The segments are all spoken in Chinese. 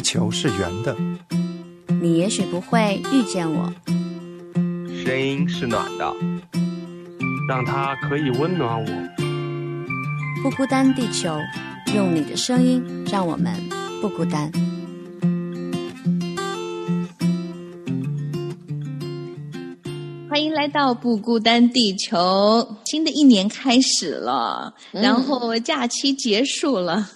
地球是圆的，你也许不会遇见我。声音是暖的，让它可以温暖我。不孤单，地球，用你的声音让我们不孤单。欢迎来到不孤单地球。新的一年开始了，然后假期结束了，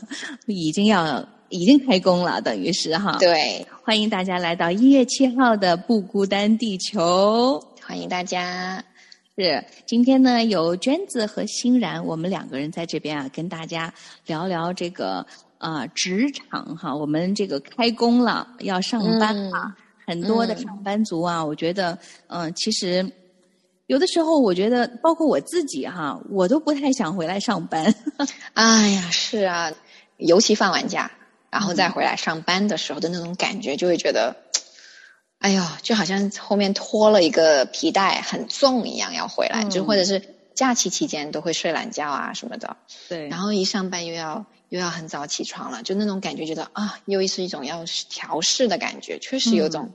已经要已经开工了，等于是哈。对，欢迎大家来到一月七号的不孤单地球。欢迎大家。是今天呢，有娟子和欣然，我们两个人在这边啊，跟大家聊聊这个啊职场哈。我们这个开工了，要上班了。很多的上班族啊，我觉得，嗯，其实有的时候，我觉得，包括我自己哈，我都不太想回来上班。哎呀，是啊，尤其放完假，然后再回来上班的时候的那种感觉，就会觉得，哎呦，就好像后面拖了一个皮带很重一样要回来，就或者是假期期间都会睡懒觉啊什么的。对，然后一上班又要。又要很早起床了，就那种感觉，觉得啊，又是一种要调试的感觉，确实有种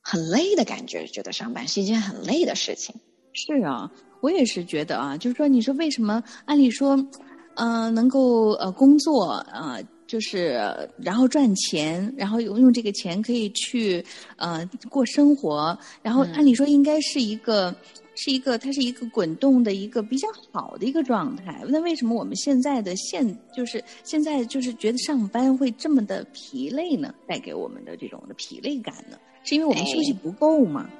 很累的感觉，觉得上班是一件很累的事情。是啊，我也是觉得啊，就是说，你说为什么？按理说，嗯，能够呃工作啊，就是然后赚钱，然后用用这个钱可以去呃过生活，然后按理说应该是一个。是一个，它是一个滚动的一个比较好的一个状态。那为什么我们现在的现就是现在就是觉得上班会这么的疲累呢？带给我们的这种的疲累感呢？是因为我们休息不够吗？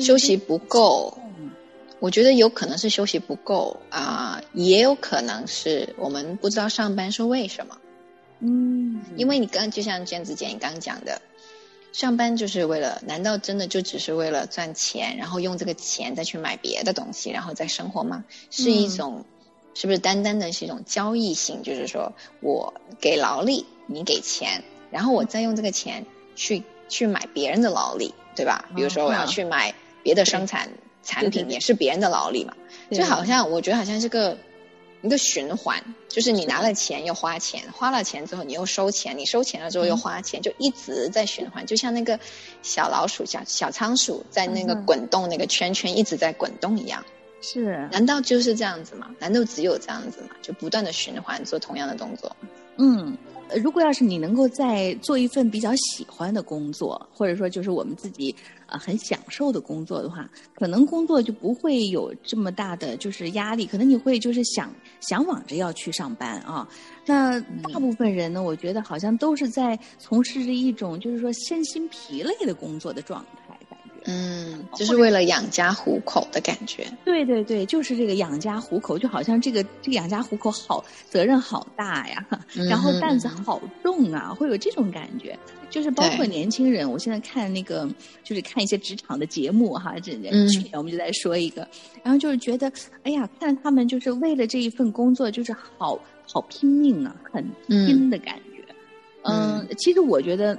休息不够，我觉得有可能是休息不够啊，也有可能是我们不知道上班是为什么。嗯，因为你刚就像娟子姐你刚讲的。上班就是为了？难道真的就只是为了赚钱，然后用这个钱再去买别的东西，然后再生活吗？是一种，是不是单单的是一种交易性？就是说我给劳力，你给钱，然后我再用这个钱去去买别人的劳力，对吧？比如说我要去买别的生产产品，也是别人的劳力嘛。就好像我觉得好像是个。一个循环，就是你拿了钱又花钱，花了钱之后你又收钱，你收钱了之后又花钱，就一直在循环，就像那个小老鼠、小小仓鼠在那个滚动那个圈圈一直在滚动一样。是，难道就是这样子吗？难道只有这样子吗？就不断的循环做同样的动作？嗯。如果要是你能够在做一份比较喜欢的工作，或者说就是我们自己啊很享受的工作的话，可能工作就不会有这么大的就是压力，可能你会就是想向往着要去上班啊。那大部分人呢，我觉得好像都是在从事着一种就是说身心疲累的工作的状态。嗯，就是为了养家糊口的感觉。对对对，就是这个养家糊口，就好像这个这个养家糊口好责任好大呀，然后担子好重啊，会有这种感觉。就是包括年轻人，我现在看那个，就是看一些职场的节目哈，这去年我们就在说一个，然后就是觉得，哎呀，看他们就是为了这一份工作，就是好好拼命啊，很拼的感觉。嗯，其实我觉得。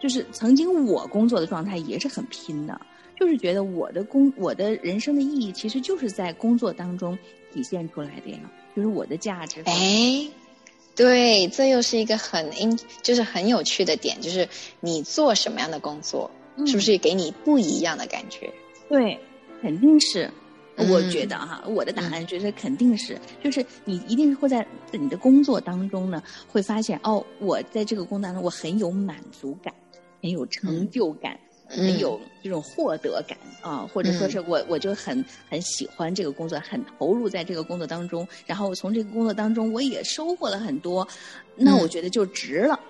就是曾经我工作的状态也是很拼的，就是觉得我的工我的人生的意义其实就是在工作当中体现出来的呀，就是我的价值。哎，对，这又是一个很应就是很有趣的点，就是你做什么样的工作，是不是给你不一样的感觉？对，肯定是。我觉得哈，我的答案觉得肯定是，就是你一定会在你的工作当中呢，会发现哦，我在这个工作当中我很有满足感。很有成就感，很有这种获得感啊，或者说是我我就很很喜欢这个工作，很投入在这个工作当中，然后从这个工作当中我也收获了很多，那我觉得就值了。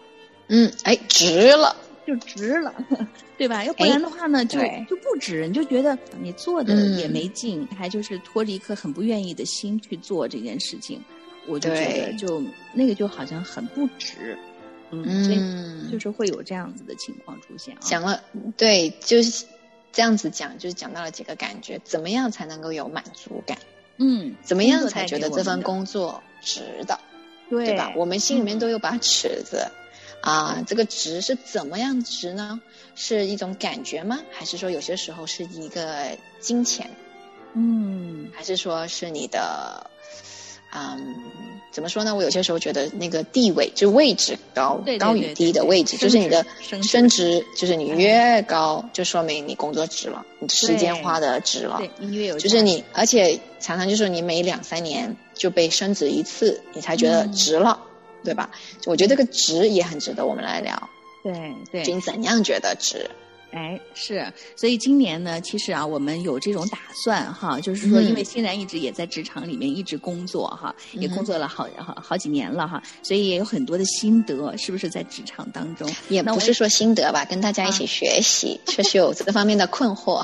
嗯，哎，值了，就值了，对吧？要不然的话呢，就就不值，你就觉得你做的也没劲，还就是拖着一颗很不愿意的心去做这件事情，我就觉得就那个就好像很不值。嗯，就是会有这样子的情况出现。讲了，对，就是这样子讲，就是讲到了几个感觉，怎么样才能够有满足感？嗯，怎么样才觉得这份工作值的？对吧？我们心里面都有把尺子啊，这个值是怎么样值呢？是一种感觉吗？还是说有些时候是一个金钱？嗯，还是说是你的？嗯，怎么说呢？我有些时候觉得那个地位就位置高高与低的位置，就是你的升职，就是你越高，就说明你工作值了，你时间花的值了。对，你越有就是你，而且常常就是你每两三年就被升职一次，你才觉得值了，对吧？我觉得这个值也很值得我们来聊。对对，你怎样觉得值？哎，是，所以今年呢，其实啊，我们有这种打算哈，就是说，因为欣然一直也在职场里面一直工作哈，也工作了好好好几年了哈，所以也有很多的心得，是不是在职场当中？也不是说心得吧，跟大家一起学习，确实有这个方面的困惑。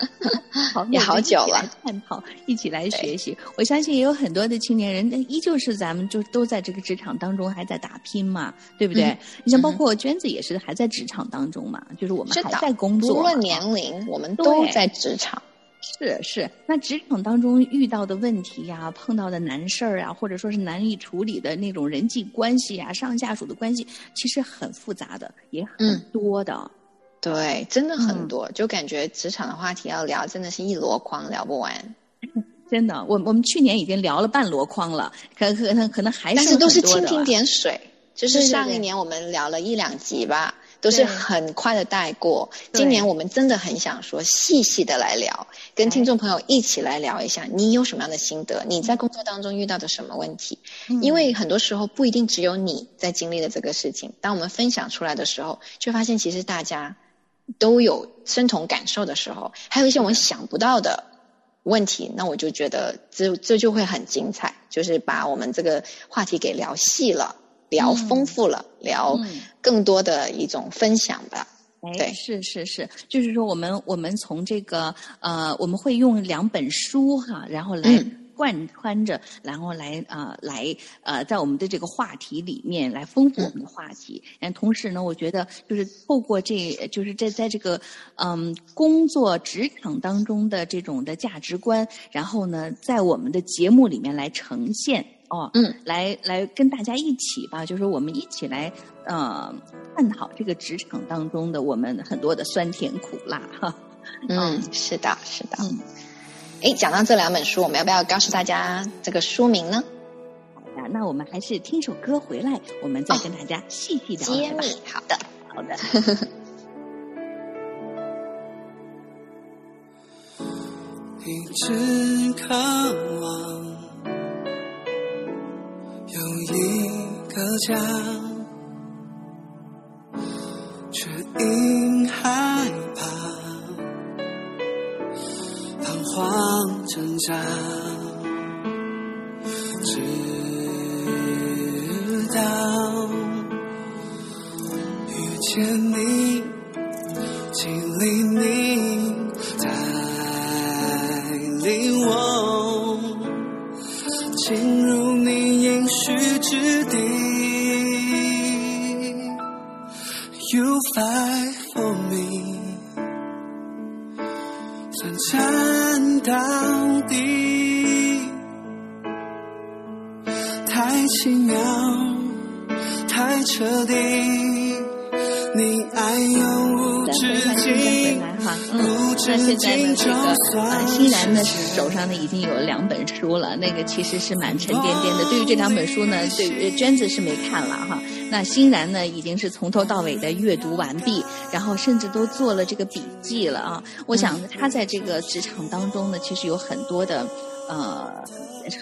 好，也好久了，探讨，一起来学习。我相信也有很多的青年人，依旧是咱们就都在这个职场当中还在打拼嘛，对不对？你像包括娟子也是还在职场当中嘛，就是我们还在工作，无论年龄，我们都在职场。是是，那职场当中遇到的问题呀，碰到的难事儿啊，或者说是难以处理的那种人际关系啊，上下属的关系，其实很复杂的，也很多的。对，真的很多，就感觉职场的话题要聊，真的是一箩筐聊不完。真的，我我们去年已经聊了半箩筐了，可可能可能还是但是都是蜻蜓点水，就是上一年我们聊了一两集吧，都是很快的带过。今年我们真的很想说细细的来聊，跟听众朋友一起来聊一下，你有什么样的心得？你在工作当中遇到的什么问题？因为很多时候不一定只有你在经历的这个事情，当我们分享出来的时候，就发现其实大家。都有深同感受的时候，还有一些我们想不到的问题，那我就觉得这这就会很精彩，就是把我们这个话题给聊细了，聊丰富了，聊更多的一种分享吧。哎，是是是，就是说我们我们从这个呃，我们会用两本书哈，然后来。贯穿着，然后来啊，来呃，在我们的这个话题里面来丰富我们的话题。嗯，同时呢，我觉得就是透过这，就是在在这个嗯工作职场当中的这种的价值观，然后呢，在我们的节目里面来呈现哦，嗯，来来跟大家一起吧，就是我们一起来呃探讨这个职场当中的我们很多的酸甜苦辣哈。嗯，是的，是的。嗯。哎，讲到这两本书，我们要不要告诉大家这个书名呢？好的，那我们还是听首歌回来，我们再跟大家细细聊揭秘。好的，好的。一直渴望有一个家，慌挣扎，直到遇见你，经历你带领我彻底，你爱永无止境。嗯，那现在呢，这个呃，欣然呢手上呢已经有两本书了，那个其实是蛮沉甸甸的。对于这两本书呢，对于娟子是没看了哈。那欣然呢，已经是从头到尾的阅读完毕，然后甚至都做了这个笔记了啊。我想他在这个职场当中呢，其实有很多的呃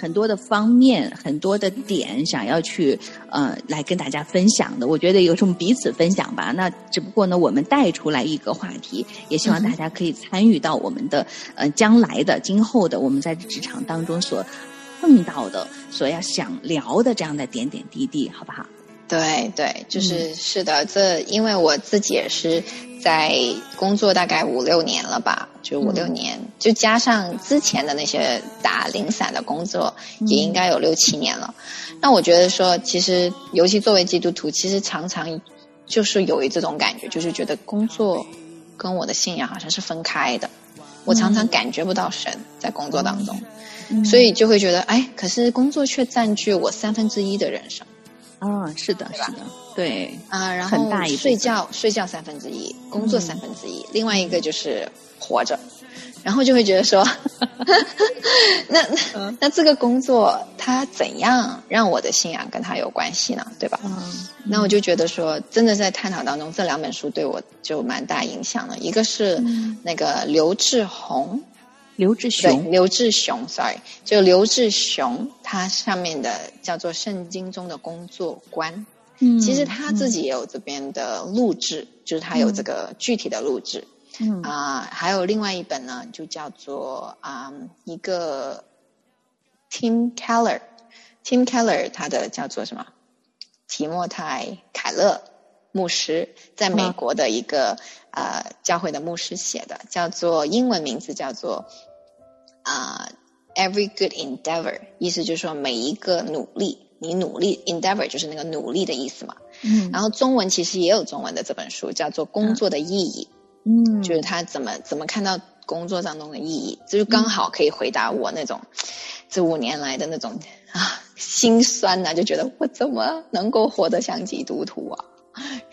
很多的方面、很多的点想要去呃来跟大家分享的。我觉得有什么彼此分享吧。那只不过呢，我们带出来一个话题，也希望大家可以参与到我们的呃将来的、今后的我们在职场当中所碰到的、所要想聊的这样的点点滴滴，好不好？对对，就是是的，这因为我自己也是在工作大概五六年了吧，就五六年，就加上之前的那些打零散的工作，也应该有六七年了。那我觉得说，其实尤其作为基督徒，其实常常就是有一这种感觉，就是觉得工作跟我的信仰好像是分开的。我常常感觉不到神在工作当中，所以就会觉得，哎，可是工作却占据我三分之一的人生。啊，是的，是的，对啊，然后睡觉睡觉三分之一，工作三分之一，另外一个就是活着，然后就会觉得说，那那那这个工作它怎样让我的信仰跟他有关系呢？对吧？嗯那我就觉得说，真的在探讨当中，这两本书对我就蛮大影响的。一个是那个刘志宏，刘志，雄，刘志雄，sorry，就刘志雄，他上面的叫做《圣经中的工作观》。嗯其实他自己也有这边的录制，就是他有这个具体的录制。嗯。啊、还有另外一本呢，就叫做啊、一个 Tim Keller，Tim Keller 他的叫做什么？提莫泰凯勒牧师在美国的一个、呃教会的牧师写的，叫做英文名字叫做啊、Every Good Endeavor，意思就是说每一个努力，你努力 endeavor 就是那个努力的意思嘛。嗯。然后中文其实也有中文的这本书，叫做《工作的意义》，嗯，就是他怎么怎么看到工作当中的意义，这就刚好可以回答我那种、这五年来的那种啊心酸呐、就觉得我怎么能够活得像基督徒啊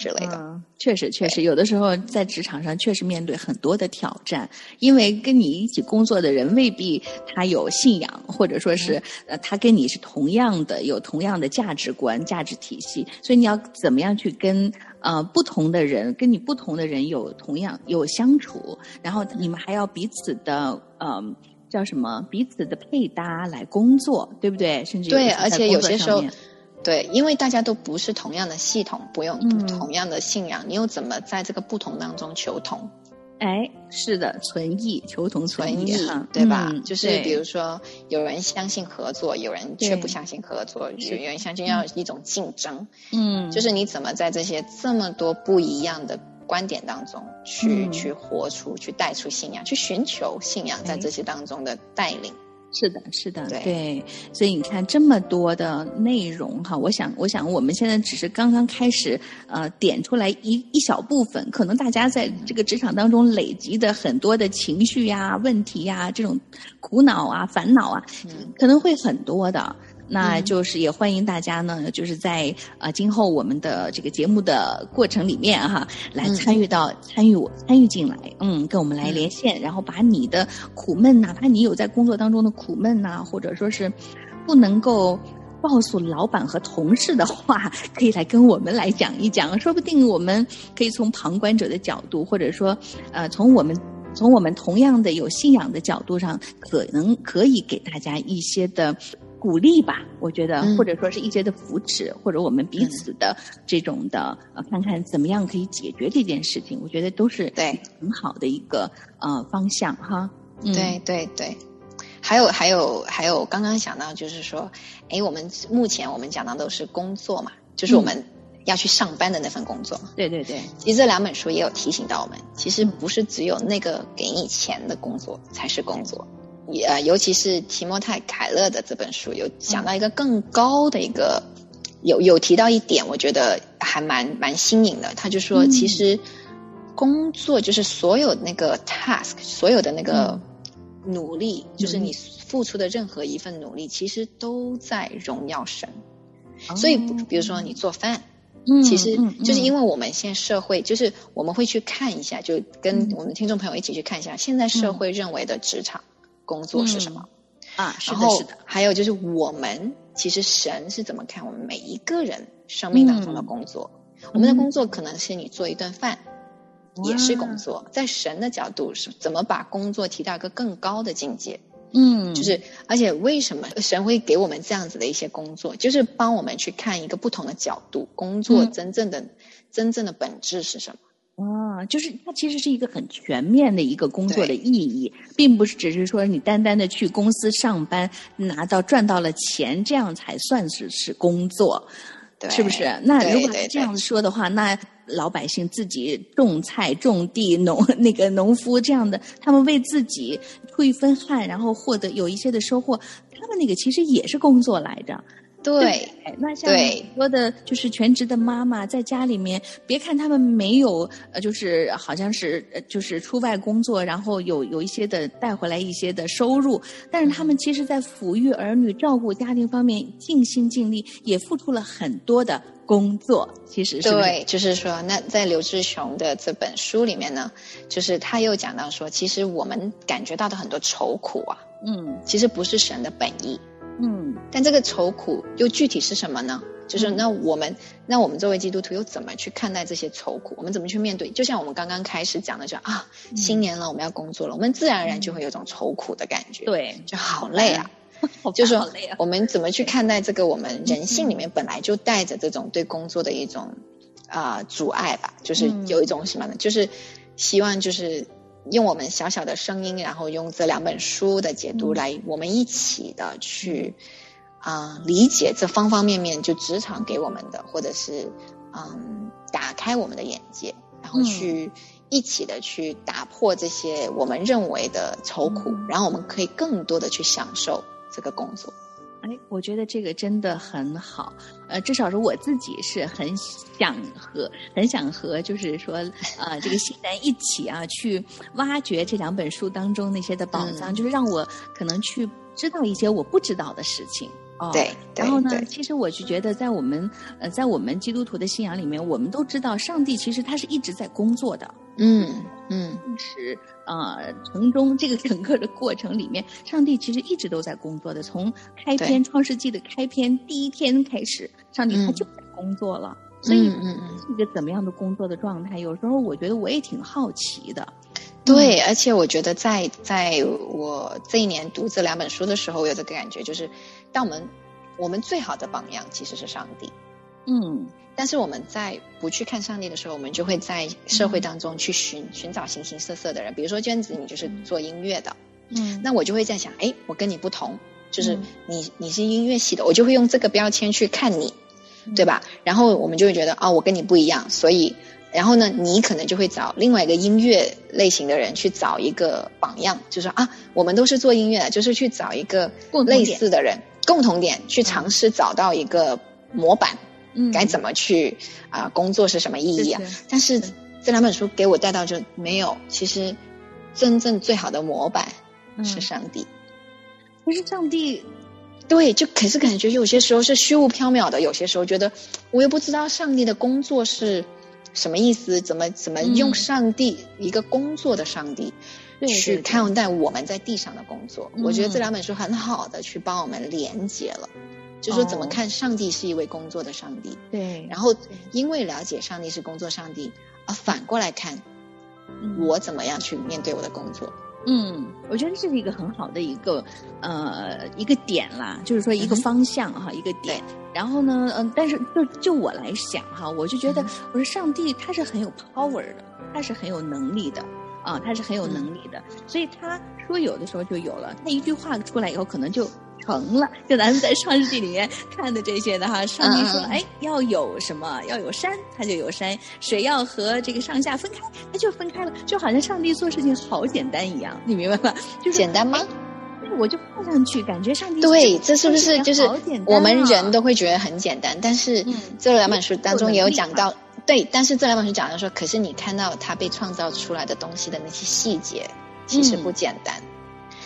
之类的。嗯，确实确实，有的时候在职场上确实面对很多的挑战，因为跟你一起工作的人未必他有信仰，或者说是呃他跟你是同样的有同样的价值观、价值体系，所以你要怎么样去跟呃不同的人，跟你不同的人有同样有相处，然后你们还要彼此的呃。叫什么？彼此的配搭来工作，对不对？甚至有对，而且有些时候对，因为大家都不是同样的系统，不用嗯同样的信仰，你又怎么在这个不同当中求同？哎，是的，存异，求同存存异对吧？嗯就是比如说，有人相信合作，有人却不相信合作，有人相信要一种竞争。嗯，就是你怎么在这些这么多不一样的观点当中去、嗯去活出、去带出信仰，去寻求信仰在哎这些当中的带领。是的，是的，对所以你看这么多的内容哈，我想，我想我们现在只是刚刚开始，呃，点出来一一小部分，可能大家在这个职场当中累积的很多的情绪呀、问题呀、这种苦恼啊、烦恼啊，嗯可能会很多的。那嗯。就是也欢迎大家呢，就是在呃今后我们的这个节目的过程里面哈，来嗯参与到、参与我参与进来，嗯，跟我们来嗯。连线，然后把你的苦闷，哪怕你有在工作当中的苦闷呐、或者说是不能够。告诉老板和同事的话，可以来跟我们来讲一讲，说不定我们可以从旁观者的角度，或者说，呃，从我们从我们同样的有信仰的角度上，可能可以给大家一些的鼓励吧。我觉得，嗯或者说是一些的扶持，或者我们彼此的这种的，呃，看看怎么样可以解决这件事情。我觉得都是对很好的一个呃方向哈。嗯、对对对，还有还有还有，刚刚想到就是说，哎，我们目前我们讲到都是工作嘛，就是我们要去上班的那份工作。对对对，其实这两本书也有提醒到我们，其实不是只有那个给你钱的工作才是工作，也呃，尤其是提莫泰凯勒的这本书有讲到一个更高的一个，有有提到一点，我觉得还蛮蛮新颖的。他就说，嗯。其实工作就是所有那个 task，所有的那个努力，就是你付出的任何一份努力，其实都在荣耀神。所以，比如说你做饭，嗯其实嗯就是因为为我们现在社会，就是我们会去看一下，就跟嗯。我们听众朋友一起去看一下，现在社会认为的职场工作是什么。啊，是的是的，还有就是我们其实神是怎么看我们每一个人生命当中的工作？我们的工作可能是你做一顿饭。也是工作，在神的角度是怎么把工作提到一个更高的境界？嗯，就是，而且为什么神会给我们这样子的一些工作，就是帮我们去看一个不同的角度，工作嗯真正的、真正的本质是什么？啊，就是它其实是一个很全面的一个工作的意义，并不是只是说你单单的去公司上班拿到赚到了钱，这样才算是是工作，对，是不是？那如果这样子说的话，那老百姓自己种菜、种地、农 那个农夫这样的，他们为自己出一分汗，然后获得有一些的收获，他们那个其实也是工作来着。对，那像很多的，就是全职的妈妈在家里面，别看他们没有，呃，就是好像是，就是出外工作，然后有有一些的带回来一些的收入，但是他们其实在抚育儿女、照顾家庭方面尽心尽力，也付出了很多的工作。其实是对，就是说，那在刘志雄的这本书里面呢，就是他又讲到说，其实我们感觉到的很多愁苦啊，嗯，其实不是神的本意。嗯，但这个愁苦又具体是什么呢？就是那我们，那我们作为基督徒又怎么去看待这些愁苦？我们怎么去面对？就像我们刚刚开始讲的，就啊，新年了，我们要工作了，我们自然而然就会有种愁苦的感觉，对，就好累啊，就是说我们怎么去看待这个？我们人性里面本来就带着这种对工作的一种啊阻碍吧，就是有一种什么呢？就是希望就是。用我们小小的声音，然后用这两本书的解读来，我们一起的去啊理解这方方面面，就职场给我们的，或者是嗯打开我们的眼界，然后去一起的去打破这些我们认为的愁苦，然后我们可以更多的去享受这个工作。哎，我觉得这个真的很好，呃，至少是我自己是很想和很想和，就是说，呃，这个新人一起啊，去挖掘这两本书当中那些的宝藏，就是让我可能去知道一些我不知道的事情。哦，对。然后呢，其实我就觉得，在我们呃，在我们基督徒的信仰里面，我们都知道，上帝其实他是一直在工作的。嗯嗯，是。呃，从中这个整个的过程里面，上帝其实一直都在工作的。从开篇《创世纪》的开篇第一天开始，上帝他就在工作了。所以，嗯嗯，是一个怎么样的工作的状态？有时候我觉得我也挺好奇的。对，而且我觉得在在我这一年读这两本书的时候，我有这个感觉，就是当我们我们最好的榜样其实是上帝。嗯。但是我们在不去看上帝的时候，我们就会在社会当中去寻寻找形形色色的人。比如说娟子，你就是做音乐的，嗯，那我就会在想，哎，我跟你不同，就是你你是音乐系的，我就会用这个标签去看你，对吧？然后我们就会觉得，哦，我跟你不一样，所以，然后呢，你可能就会找另外一个音乐类型的人去找一个榜样，就说啊，我们都是做音乐的，就是去找一个类似的人，共同点去尝试找到一个模板。该怎么去啊？工作是什么意义啊？但是这两本书给我带到就没有。其实真正最好的模板是上帝。可是上帝，对，就可是感觉有些时候是虚无缥缈的。有些时候觉得我又不知道上帝的工作是什么意思，怎么怎么用上帝一个工作的上帝去看待我们在地上的工作。我觉得这两本书很好的去帮我们连接了。就说怎么看上帝是一位工作的上帝，对，然后因为了解上帝是工作上帝，而反过来看，我怎么样去面对我的工作？嗯，我觉得这是一个很好的一个呃一个点啦，就是说一个方向哈，一个点。然后呢，嗯，但是就就我来想哈，我就觉得我说上帝他是很有 power 的，他是很有能力的啊，他是很有能力的，所以他说有的时候就有了，他一句话出来以后可能就。成了，就咱们在创世纪里面 看的这些的哈，上帝说，哎，要有什么，要有山，它就有山；水要和这个上下分开，它就分开了，就好像上帝做事情好简单一样，你明白吗？就是简单吗？我就看上去感觉上帝对，这是不是就是我们人都会觉得很简单？但是这两本书当中也有讲到，对，但是这两本书讲的说，可是你看到他被创造出来的东西的那些细节，其实不简单。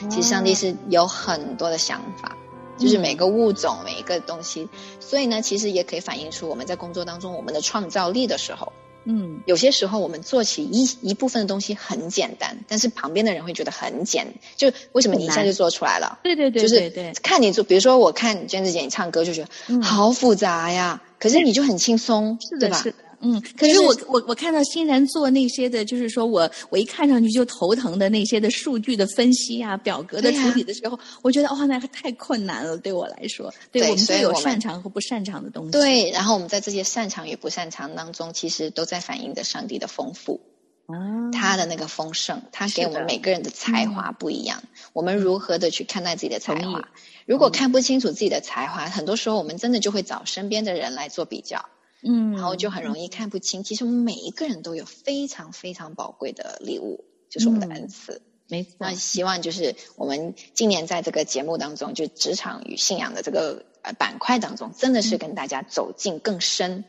其实上帝是有很多的想法，就是每个物种每一个东西，所以呢，其实也可以反映出我们在工作当中我们的创造力的时候，嗯，有些时候我们做起一一部分的东西很简单，但是旁边的人会觉得很简，就为什么你一下就做出来了？对对对，就是看你做，比如说我看娟子姐你唱歌就觉得好复杂呀，可是你就很轻松，对吧？嗯，可是我我我看到欣然做那些的，就是说我我一看上去就头疼的那些的数据的分析啊、表格的处理的时候，我觉得哇，那太困难了，对我来说。对我们都有擅长和不擅长的东西。对，然后我们在这些擅长与不擅长当中，其实都在反映着上帝的丰富，啊，他的那个丰盛，他给我们每个人的才华不一样，我们如何的去看待自己的才华？如果看不清楚自己的才华，很多时候我们真的就会找身边的人来做比较。嗯，然后就很容易看不清。其实我们每一个人都有非常非常宝贵的礼物，就是我们的恩赐。没错。那希望就是我们今年在这个节目当中，就职场与信仰的这个呃板块当中，真的是跟大家走进更深、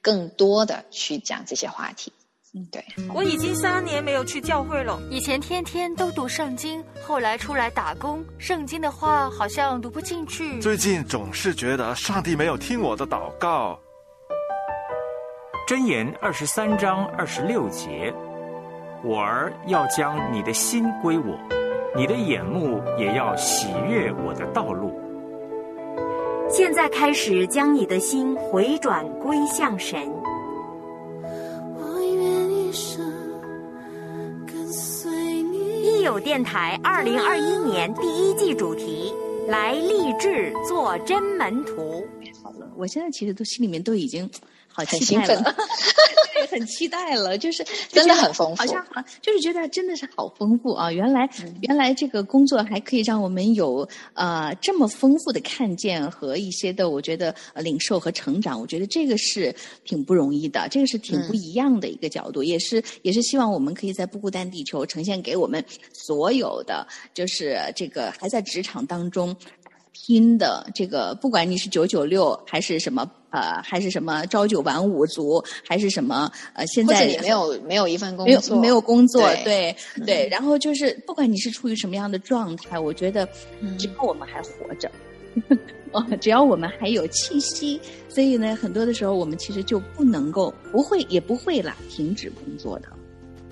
更多的去讲这些话题。嗯，对，我已经三年没有去教会了。以前天天都读圣经，后来出来打工，圣经的话好像读不进去。最近总是觉得上帝没有听我的祷告。箴言二十三章二十六节：我儿要将你的心归我，你的眼目也要喜悦我的道路。现在开始将你的心回转归向神。一有电台二零二一年第一季主题来励志做真门徒。好了，我现在其实都心里面都已经。好兴奋，对，很期待了，就是真的很丰富，好像啊，就是觉得真的是好丰富啊！原来原来这个工作还可以让我们有呃这么丰富的看见和一些的，我觉得领受和成长，我觉得这个是挺不容易的，这个是挺不一样的一个角度，也是也是希望我们可以在不孤单地球呈现给我们所有的，就是这个还在职场当中。拼的这个，不管你是九九六还是什么呃，还是什么朝九晚五族，还是什么呃，现在没有没有一份工作，没有工作，对对。然后就是，不管你是处于什么样的状态，我觉得只要我们还活着，哦，只要我们还有气息，所以呢，很多的时候我们其实就不能够不会也不会啦停止工作的。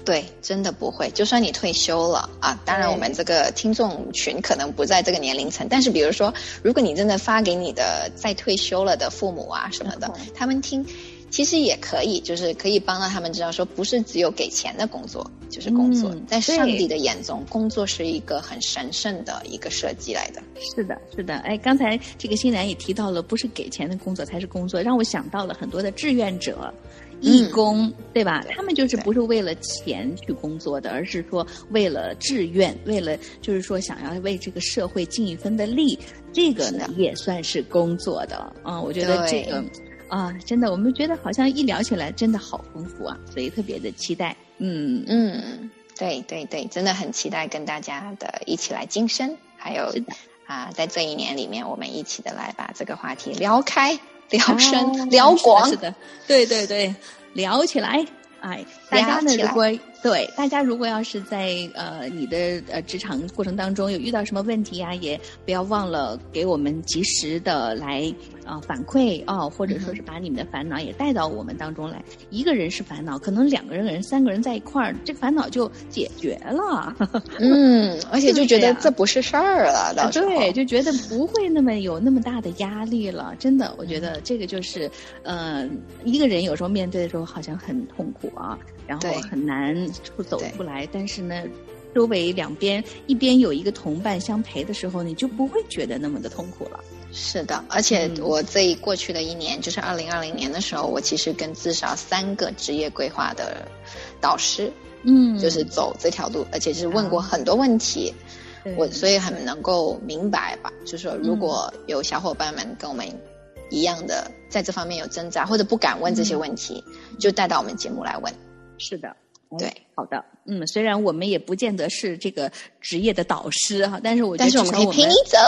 对，真的不会。就算你退休了啊，当然我们这个听众群可能不在这个年龄层，但是比如说，如果你真的发给你的在退休了的父母啊什么的，他们听，其实也可以，就是可以帮到他们知道，说不是只有给钱的工作就是工作，在上帝的眼中，工作是一个很神圣的一个设计来的。是的，是的。哎，刚才这个欣然也提到了，不是给钱的工作才是工作，让我想到了很多的志愿者。义工对吧？他们就是不是为了钱去工作的，而是说为了志愿，为了就是说想要为这个社会尽一分的力，这个呢也算是工作的啊。我觉得这个啊，真的，我们觉得好像一聊起来真的好丰富啊，所以特别的期待。嗯嗯，对对对，真的很期待跟大家的一起来晋升，还有啊，在这一年里面，我们一起的来把这个话题聊开。聊深聊广，是的，对对对，聊起来，哎，大家呢，如果对大家如果要是在呃你的呃职场过程当中有遇到什么问题呀，也不要忘了给我们及时的来。啊，反馈哦，或者说是把你们的烦恼也带到我们当中来。一个人是烦恼，可能两个人、人三个人在一块儿，这个烦恼就解决了。嗯，而且就觉得这不是事儿了，对，就觉得不会那么有那么大的压力了。真的，我觉得这个就是，呃，一个人有时候面对的时候好像很痛苦啊，然后很难出走出来。但是呢，周围两边一边有一个同伴相陪的时候，你就不会觉得那么的痛苦了。是的，而且我这过去的一年，就是二零二零年的时候，我其实跟至少三个职业规划的导师，嗯，就是走这条路，而且是问过很多问题，我所以很能够明白吧。就是说，如果有小伙伴们跟我们一样的在这方面有挣扎，或者不敢问这些问题，就带到我们节目来问。是的，对，好的，嗯，虽然我们也不见得是这个职业的导师哈，但是我但是我们可以陪你走。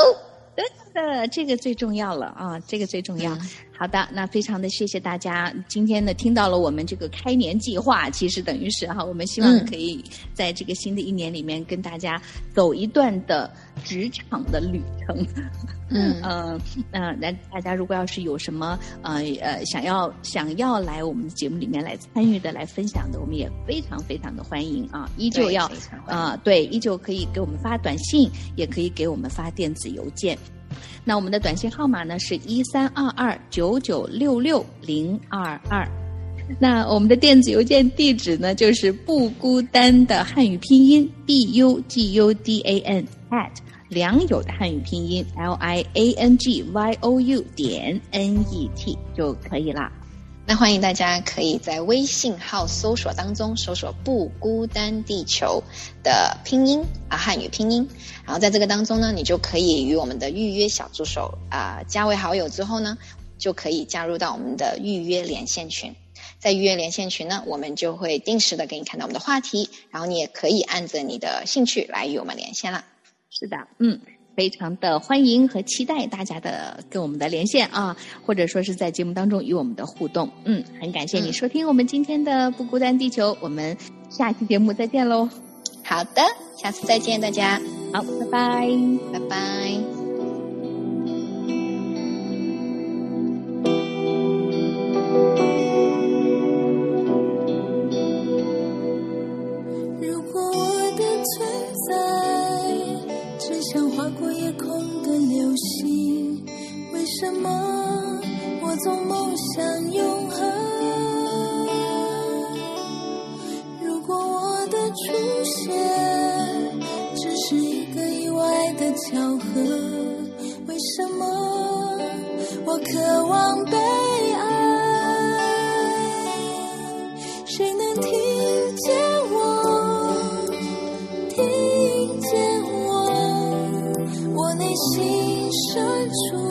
的这个最重要了啊，这个最重要。好的，那非常的谢谢大家，今天呢听到了我们这个开年计划，其实等于是哈，我们希望可以在这个新的一年里面跟大家走一段的职场的旅程。嗯嗯那，那大家如果要是有什么呃呃想要想要来我们的节目里面来参与的、来分享的，我们也非常非常的欢迎啊！依旧要啊，对，依旧可以给我们发短信，也可以给我们发电子邮件。那我们的短信号码呢是一三二二九九六六零二二。那我们的电子邮件地址呢就是不孤单的汉语拼音 b u g u d a n at 良友的汉语拼音 l i a n g y o u 点 n e t 就可以啦。那欢迎大家可以在微信号搜索当中搜索“不孤单地球”的拼音啊汉语拼音，然后在这个当中呢，你就可以与我们的预约小助手啊加为好友之后呢，就可以加入到我们的预约连线群。在预约连线群呢，我们就会定时的给你看到我们的话题，然后你也可以按着你的兴趣来与我们连线了。是的，嗯。非常的欢迎和期待大家的跟我们的连线啊，或者说是在节目当中与我们的互动。嗯，很感谢你收听我们今天的不孤单地球，我们下期节目再见喽。好的，下次再见，大家好，拜拜，拜拜。心深处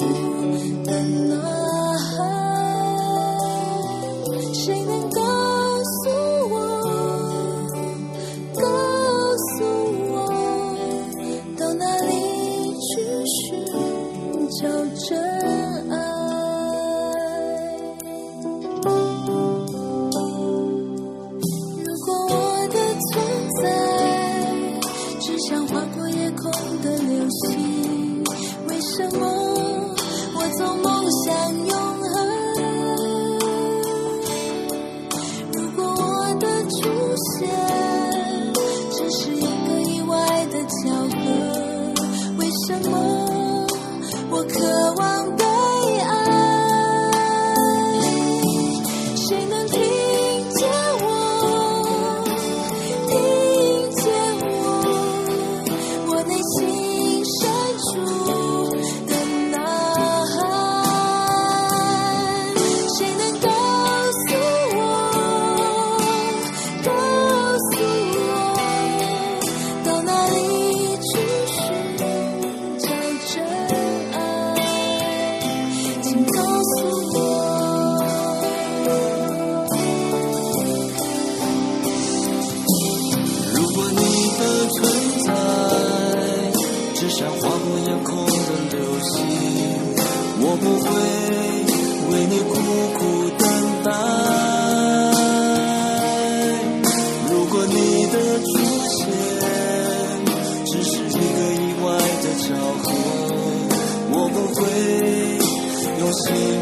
的会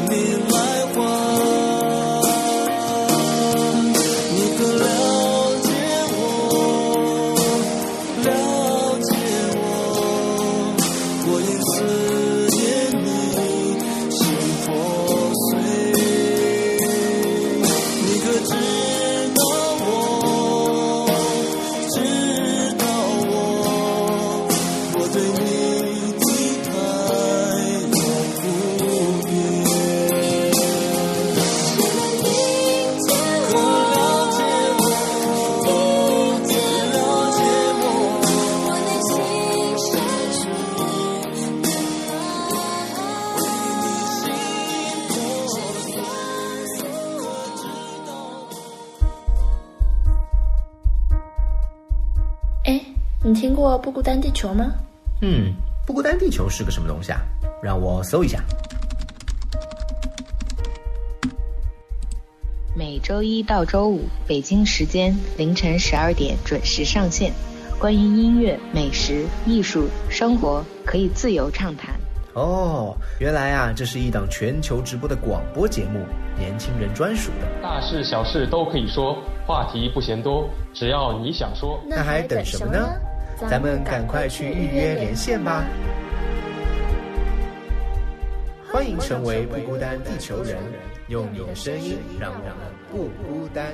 你听过《不孤单地球》吗？嗯，不孤单地球是个什么东西啊？让我搜一下。每周一到周五，北京时间凌晨十二点准时上线。关于音乐、美食、艺术、生活，可以自由畅谈。哦，原来啊，这是一档全球直播的广播节目，年轻人专属的。大事小事都可以说，话题不嫌多，只要你想说。那还等什么呢？咱们赶快去预约连线吧！欢迎成为不孤单地球人，用你的声音让我们不孤单。